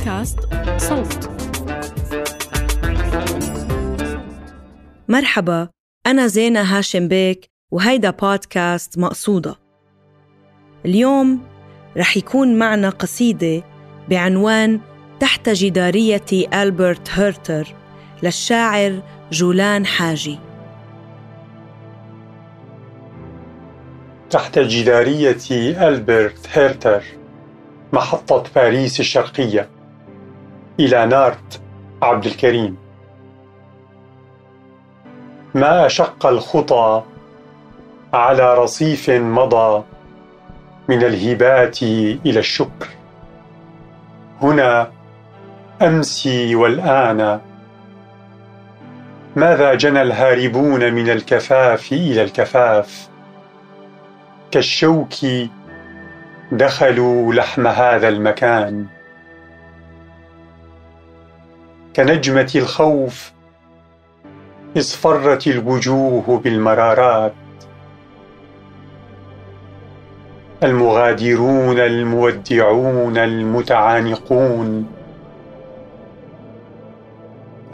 بودكاست صوت. مرحبا أنا زينة هاشم بيك وهيدا بودكاست مقصودة. اليوم رح يكون معنا قصيدة بعنوان تحت جدارية ألبرت هيرتر للشاعر جولان حاجي. تحت جدارية ألبرت هيرتر محطة باريس الشرقية. إلى نارت عبد الكريم. ما أشق الخطى على رصيف مضى من الهبات إلى الشكر. هنا أمسي والآن. ماذا جنى الهاربون من الكفاف إلى الكفاف؟ كالشوك دخلوا لحم هذا المكان. كنجمة الخوف اصفرت الوجوه بالمرارات. المغادرون المودعون المتعانقون.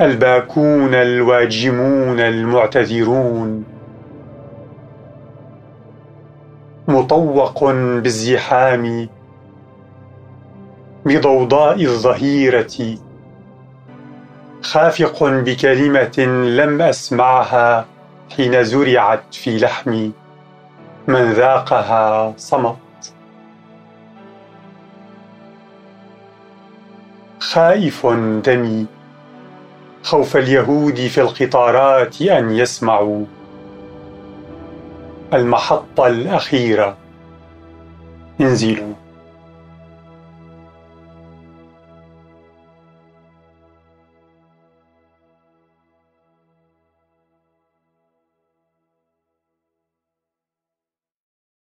الباكون الواجمون المعتذرون. مطوق بالزحام بضوضاء الظهيرة. خافق بكلمة لم أسمعها حين زرعت في لحمي من ذاقها صمت. خائف دمي خوف اليهود في القطارات أن يسمعوا المحطة الأخيرة. انزلوا.